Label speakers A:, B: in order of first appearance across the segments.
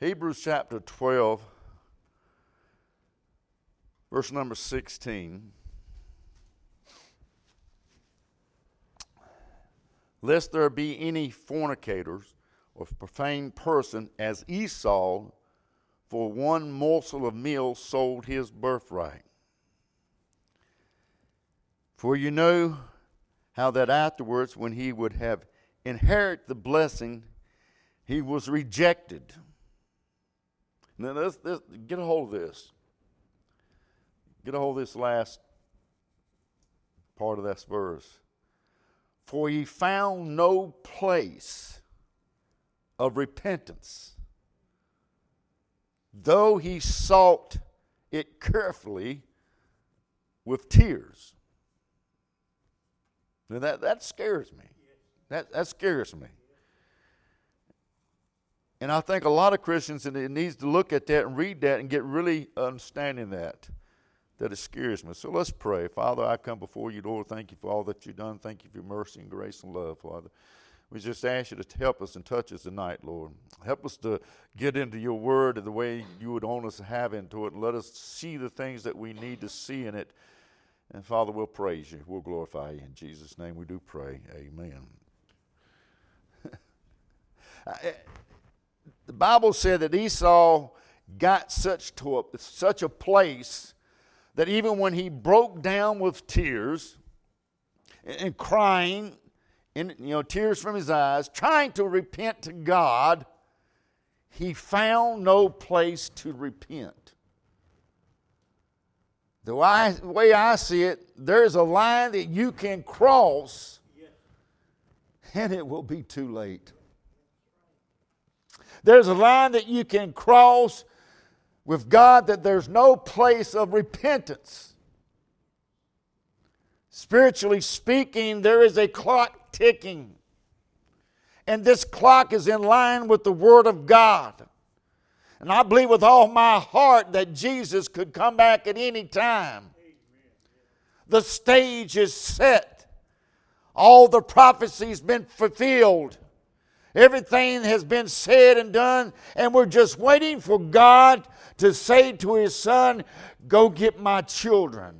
A: Hebrews chapter 12, verse number 16. Lest there be any fornicators or profane person as Esau, for one morsel of meal sold his birthright. For you know how that afterwards, when he would have inherited the blessing, he was rejected. Now, let's, get a hold of this. Get a hold of this last part of this verse. For he found no place of repentance, though he sought it carefully with tears. Now that, that scares me. That, that scares me. And I think a lot of Christians and it needs to look at that and read that and get really understanding that. That it scares me. So let's pray. Father, I come before you, Lord. Thank you for all that you've done. Thank you for your mercy and grace and love, Father. We just ask you to help us and touch us tonight, Lord. Help us to get into your word the way you would want us to have into it. Let us see the things that we need to see in it. And Father, we'll praise you. We'll glorify you. In Jesus' name we do pray. Amen. the Bible said that Esau got such to a, such a place that even when he broke down with tears and, crying, and you know tears from his eyes, trying to repent to God, he found no place to repent. The way, way I see it, there's a line that you can cross, and it will be too late. There's a line that you can cross with God that there's no place of repentance. Spiritually speaking, there is a clock ticking. And this clock is in line with the Word of God. And I believe with all my heart that Jesus could come back at any time. The stage is set. All the prophecies been fulfilled. Everything has been said and done, and we're just waiting for God to say to his son, Go get my children.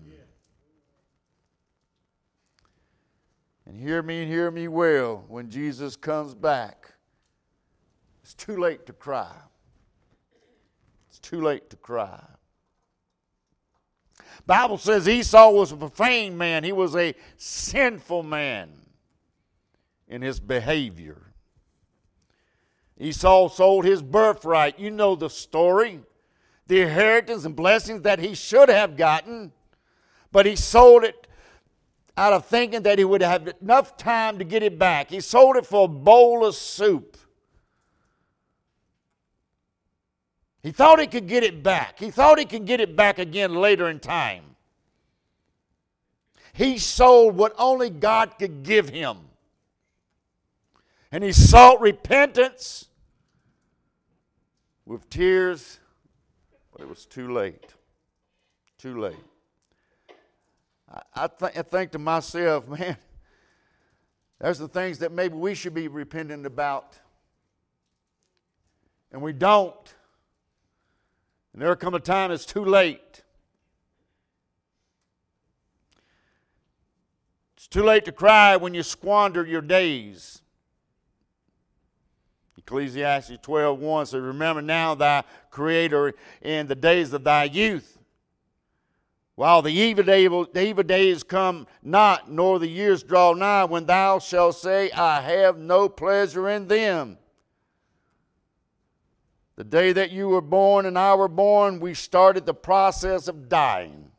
A: And hear me and hear me well when Jesus comes back. It's too late to cry. It's too late to cry. Bible says Esau was a profane man. He was a sinful man in his behavior. Esau sold his birthright. You know the story. The inheritance and blessings that he should have gotten, but he sold it out of thinking that he would have enough time to get it back. He sold it for a bowl of soup. He thought he could get it back. He thought he could get it back again later in time. He sold what only God could give him. And he sought repentance with tears, but it was too late. Too late. I, th- I think to myself, man, there's the things that maybe we should be repentant about, and we don't. And there come a time it's too late. It's too late to cry when you squander your days. Ecclesiastes 12 1 says, Remember now thy Creator in the days of thy youth. While the evil, day, the evil days come not, nor the years draw nigh, when thou shalt say, I have no pleasure in them. The day that you were born and I were born, we started the process of dying.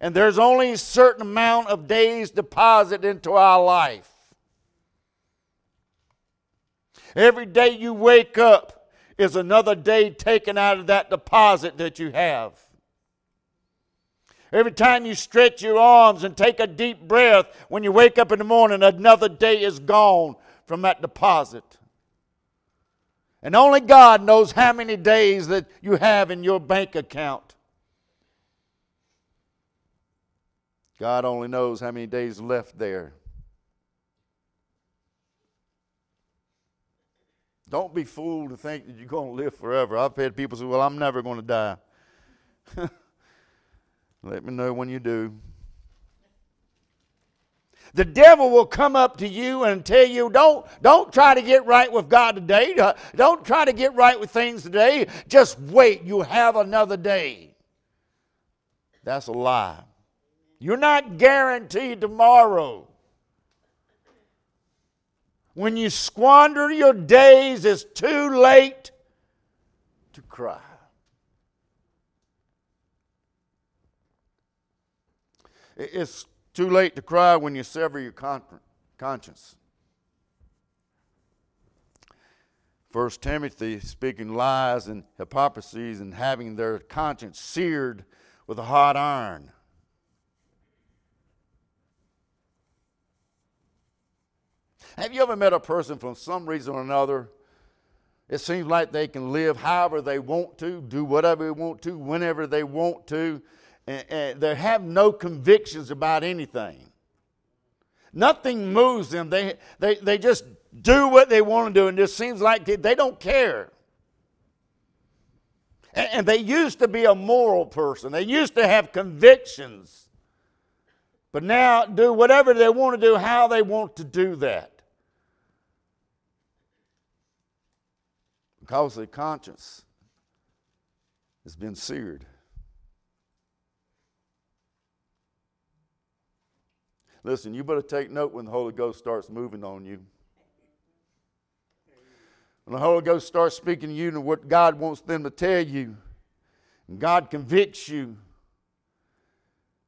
A: And there's only a certain amount of days deposited into our life. Every day you wake up is another day taken out of that deposit that you have. Every time you stretch your arms and take a deep breath when you wake up in the morning, another day is gone from that deposit. And only God knows how many days that you have in your bank account. God only knows how many days left there. Don't be fooled to think that you're going to live forever. I've had people say, Well, I'm never going to die. Let me know when you do. The devil will come up to you and tell you, don't, don't try to get right with God today. Uh, don't try to get right with things today. Just wait. You'll have another day. That's a lie. You're not guaranteed tomorrow. When you squander your days, it's too late to cry. It's too late to cry when you sever your conscience. First Timothy speaking lies and hypocrisies and having their conscience seared with a hot iron. Have you ever met a person from some reason or another? It seems like they can live however they want to, do whatever they want to, whenever they want to, and, and they have no convictions about anything. Nothing moves them. They, they, they just do what they want to do, and it seems like they, don't care. And, and they used to be a moral person, they used to have convictions. But now do whatever they want to do, how they want to do that. Because their conscience has been seared. Listen, you better take note when the Holy Ghost starts moving on you. When the Holy Ghost starts speaking to you and what God wants them to tell you, and God convicts you,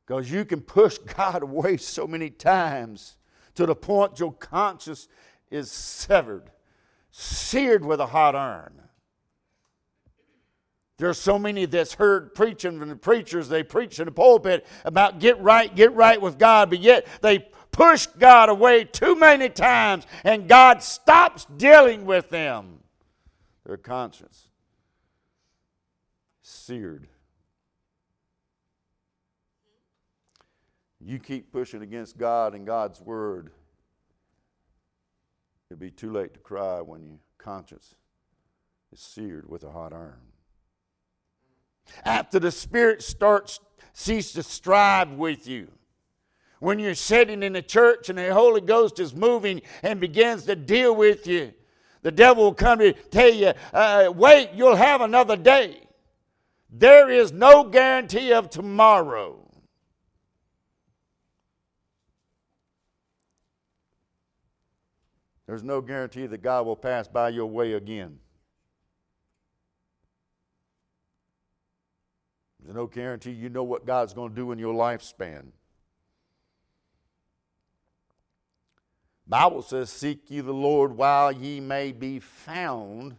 A: because you can push God away so many times to the point your conscience is severed, seared with a hot iron. There's so many that's heard preaching from the preachers, they preach in the pulpit about get right, get right with God, but yet they push God away too many times and God stops dealing with them. Their conscience seared. You keep pushing against God and God's word, it'll be too late to cry when your conscience is seared with a hot iron. After the Spirit starts cease to strive with you. When you're sitting in the church and the Holy Ghost is moving and begins to deal with you, the devil will come to tell you, uh, wait, you'll have another day. There is no guarantee of tomorrow. There's no guarantee that God will pass by your way again. There's no guarantee you know what God's going to do in your lifespan. Bible says, Seek ye the Lord while ye may be found.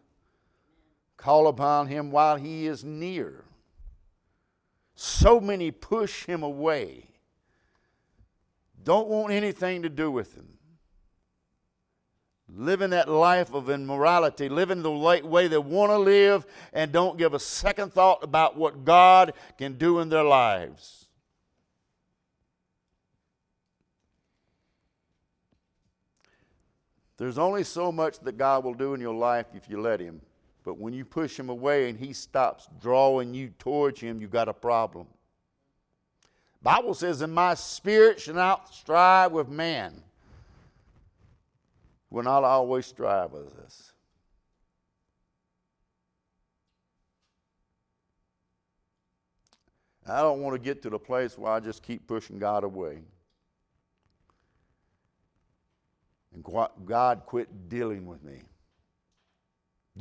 A: Call upon him while he is near. So many push him away. Don't want anything to do with him living that life of immorality, living the way they want to live, and don't give a second thought about what God can do in their lives. There's only so much that God will do in your life if you let Him. But when you push Him away and He stops drawing you towards Him, you've got a problem. Bible says, "In my spirit shall not strive with man." Will not always strive with us. I don't want to get to the place where I just keep pushing God away. And God quit dealing with me.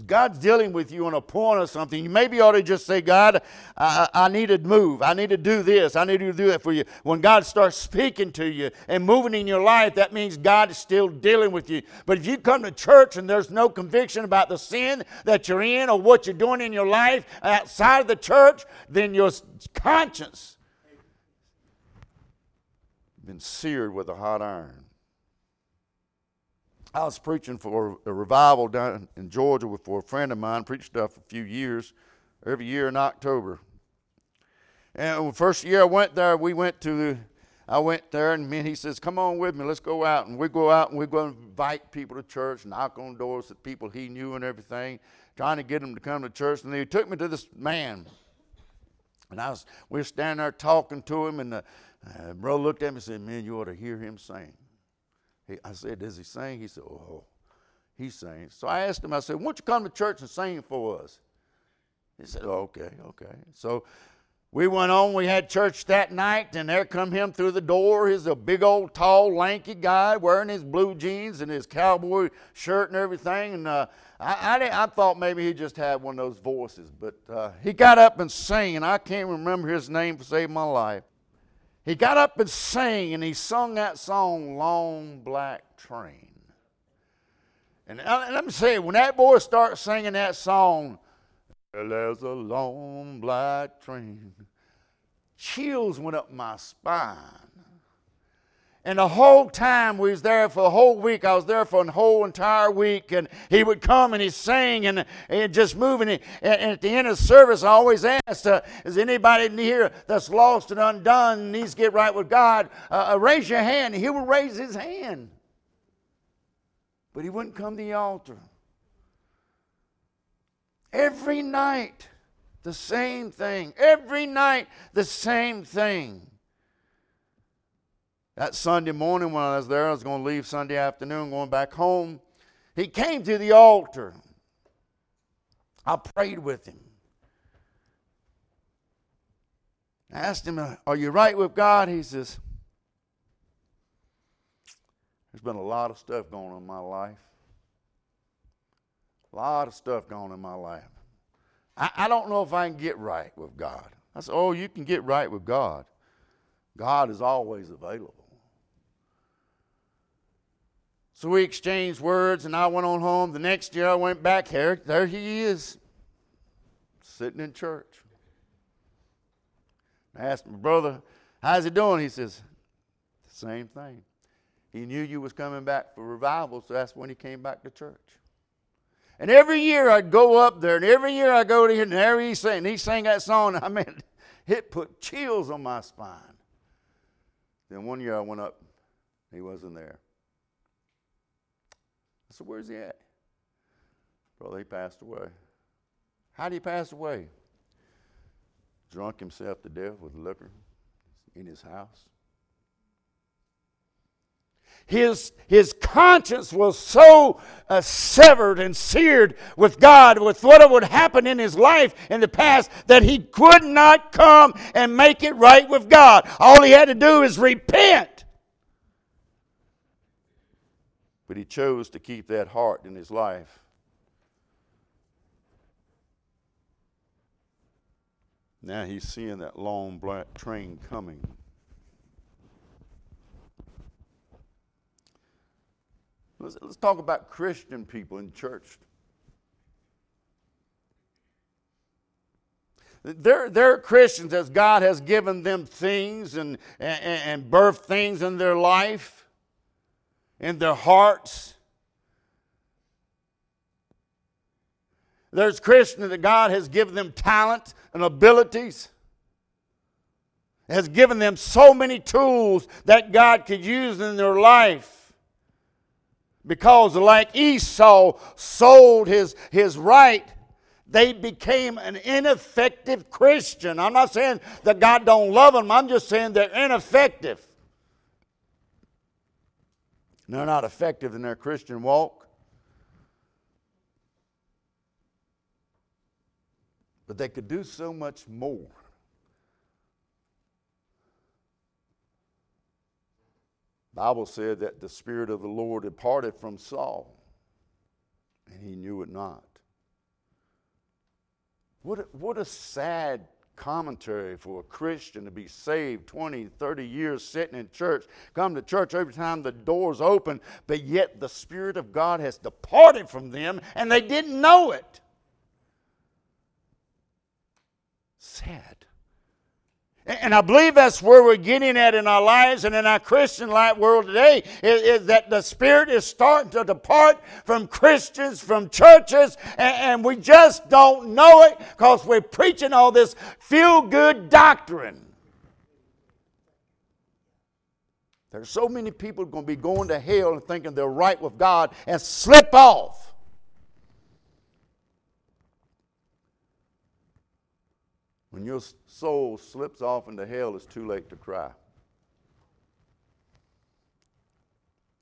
A: God's dealing with you on a point or something, you maybe ought to just say, God, I, I need to move. I need to do this. I need to do that for you. When God starts speaking to you and moving in your life, that means God is still dealing with you. But if you come to church and there's no conviction about the sin that you're in or what you're doing in your life outside of the church, then your conscience has been seared with a hot iron. I was preaching for a revival down in Georgia for a friend of mine, preached stuff for a few years, every year in October. And the first year I went there, we went to I went there and he says, Come on with me, let's go out. And we go out and we go invite people to church, knock on doors at people he knew and everything, trying to get them to come to church. And he took me to this man. And I was, we were standing there talking to him, and the uh, brother looked at me and said, Man, you ought to hear him sing. He, I said, Does he sing? He said, Oh, he sings. So I asked him, I said, Won't you come to church and sing for us? He said, oh, Okay, okay. So we went on, we had church that night, and there come him through the door. He's a big old, tall, lanky guy wearing his blue jeans and his cowboy shirt and everything. And uh, I, I, I, thought maybe he just had one of those voices, but uh, he got up and sang, and I can't remember his name to save my life. He got up and sang, and he sung that song, Long Black Train. And, let me say, when that boy starts singing that song, there's a long black train. Chills went up my spine. And the whole time we was there for the whole week, I was there for the whole entire week, and he would come and he'd sing and, and just moving. And, and at the end of service, I always asked, uh, is anybody in here that's lost and undone, needs to get right with God? Uh, uh, raise your hand. He would raise his hand. But he wouldn't come to the altar. Every night, the same thing. Every night, the same thing. That Sunday morning when I was there, I was going to leave Sunday afternoon, going back home. He came to the altar. I prayed with him. I asked him, Are you right with God? He says, There's been a lot of stuff going on in my life. A lot of stuff going on in my life. I, I don't know if I can get right with God. I said, Oh, you can get right with God. God is always available. So we exchanged words, and I went on home. The next year I went back here. There he is, sitting in church. I asked my brother, How's he doing? He says, The same thing. He knew you was coming back for revival, so that's when he came back to church. And every year I'd go up there, and every year I go to him, and there he sang, he sang that song. I mean, it put chills on my spine. Then one year I went up, he wasn't there. I said, Where's he at? Brother, he passed away. How did he pass away? Drunk himself to death with liquor in his house. His, his conscience was so uh, severed and seared with God, with what would happen in his life in the past, that he could not come and make it right with God. All he had to do is repent. But he chose to keep that heart in his life. Now he's seeing that long black train coming. Let's, let's talk about Christian people in church. They're, they're Christians as God has given them things and, and, and birthed things in their life, in their hearts. There's Christians that God has given them talent and abilities, has given them so many tools that God could use in their life because like Esau sold his, his right, they became an ineffective Christian. I'm not saying that God don't love them, I'm just saying they're ineffective. They're not effective in their Christian walk. But they could do so much more. Bible said that the Spirit of the Lord departed from Saul, and he knew it not. What a, what a sad commentary for a Christian to be saved 20, 30 years sitting in church, come to church every time the doors open, but yet the Spirit of God has departed from them and they didn't know it. Sad. And I believe that's where we're getting at in our lives and in our Christian life world today is, is that the Spirit is starting to depart from Christians, from churches, and, and we just don't know it because we're preaching all this feel good doctrine. There's so many people going to be going to hell and thinking they're right with God and slip off. When your soul slips off into hell, it's too late to cry.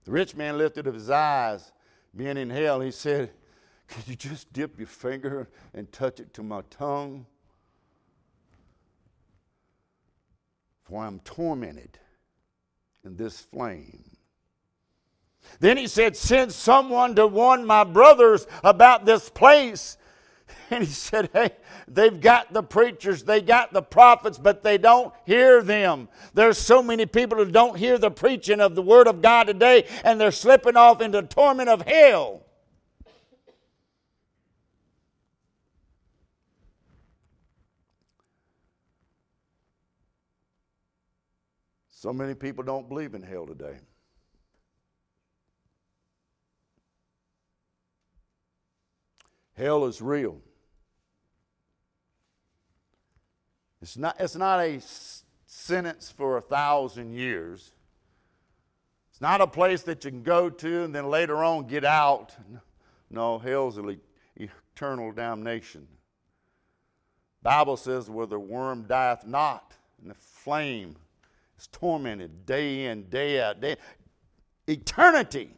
A: The rich man lifted up his eyes, being in hell. He said, Could you just dip your finger and touch it to my tongue? For I'm tormented in this flame. Then he said, Send someone to warn my brothers about this place. And he said, Hey, they've got the preachers, they got the prophets, but they don't hear them. There's so many people who don't hear the preaching of the Word of God today, and they're slipping off into torment of hell. So many people don't believe in hell today. Hell is real. It's not, it's not a sentence for a thousand years. It's not a place that you can go to and then later on get out. No, hell's an eternal damnation. Bible says where the worm dieth not, and the flame is tormented day in, day out, day eternity.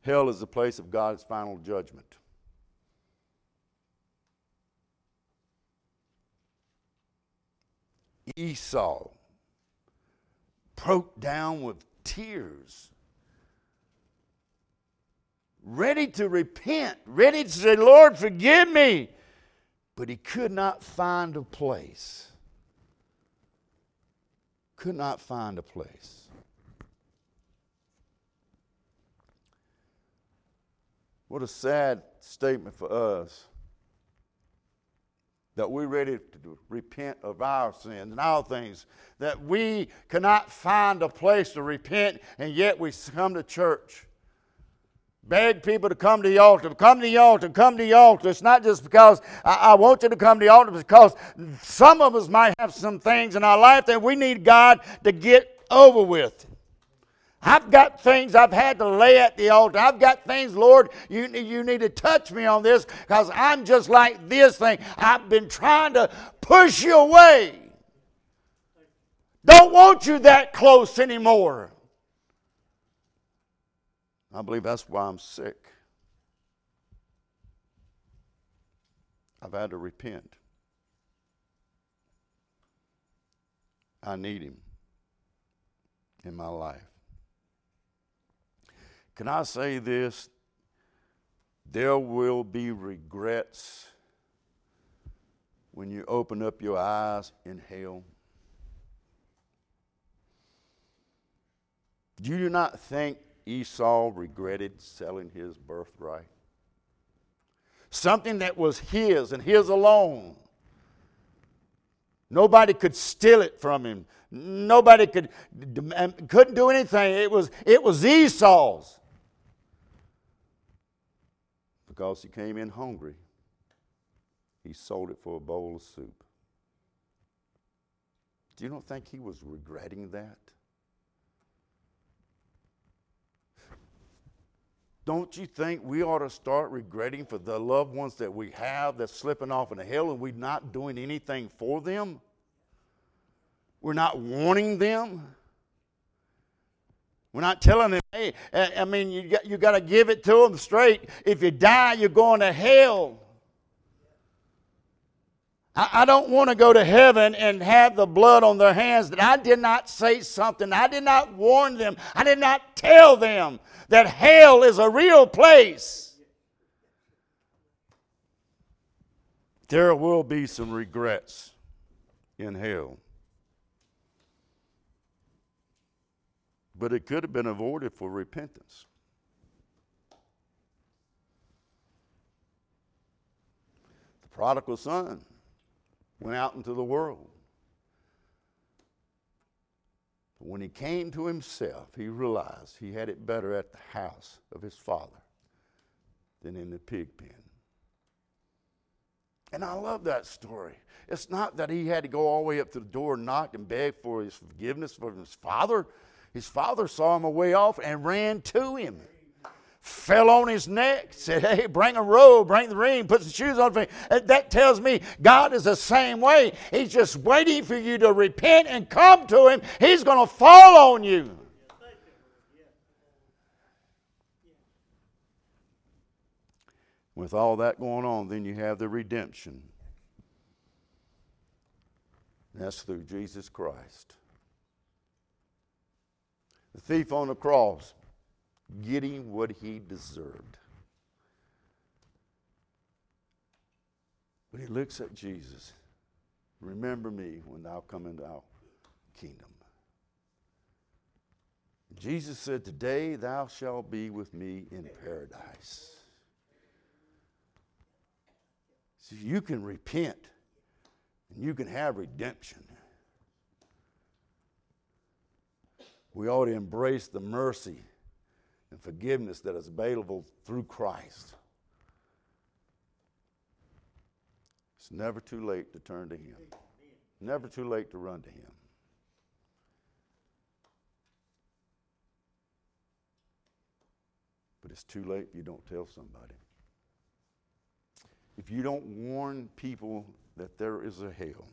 A: Hell is the place of God's final judgment. Esau broke down with tears, ready to repent, ready to say, Lord, forgive me. But he could not find a place. Could not find a place. What a sad statement for us that we're ready to repent of our sins and all things, that we cannot find a place to repent, and yet we come to church. Beg people to come to the altar, come to the altar, come to the altar. It's not just because I, I want you to come to the altar, because some of us might have some things in our life that we need God to get over with. I've got things I've had to lay at the altar. I've got things, Lord, you, you need to touch me on this because I'm just like this thing. I've been trying to push you away. Don't want you that close anymore. I believe that's why I'm sick. I've had to repent. I need Him in my life. Can I say this? There will be regrets when you open up your eyes in hell. Do you not think Esau regretted selling his birthright? Something that was his and his alone. Nobody could steal it from him. Nobody could couldn't do anything. It was it was Esau's because he came in hungry, he sold it for a bowl of soup. Do you not think he was regretting that? Don't you think we ought to start regretting for the loved ones that we have that's slipping off into hell and we're not doing anything for them? We're not warning them. We're not telling them, hey, uh, I mean, you got, you got to give it to them straight. If you die, you're going to hell. I, I don't want to go to heaven and have the blood on their hands that I did not say something. I did not warn them. I did not tell them that hell is a real place. There will be some regrets in hell. But it could have been avoided for repentance. The prodigal son went out into the world. But when he came to himself, he realized he had it better at the house of his father than in the pig pen. And I love that story. It's not that he had to go all the way up to the door knock and beg for his forgiveness from his father. His father saw him a way off and ran to him. Fell on his neck, said, Hey, bring a robe, bring the ring, put some shoes on. for me. Uh, that tells me God is the same way. He's just waiting for you to repent and come to Him. He's going to fall on you. With all that going on, then you have the redemption. That's through Jesus Christ. The thief on the cross getting what he deserved. But he looks at Jesus. Remember me when thou come into our kingdom. Jesus said, Today thou shalt be with me in paradise. So you can repent and you can have redemption. We ought to embrace the mercy and forgiveness that is available through Christ. It's never too late to turn to Him, never too late to run to Him. But it's too late if you don't tell somebody. If you don't warn people that there is a hell,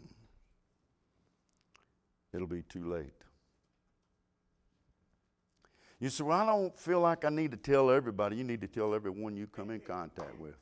A: it'll be too late. You say, Well, I don't feel like I need to tell everybody. You need to tell everyone you come in contact with.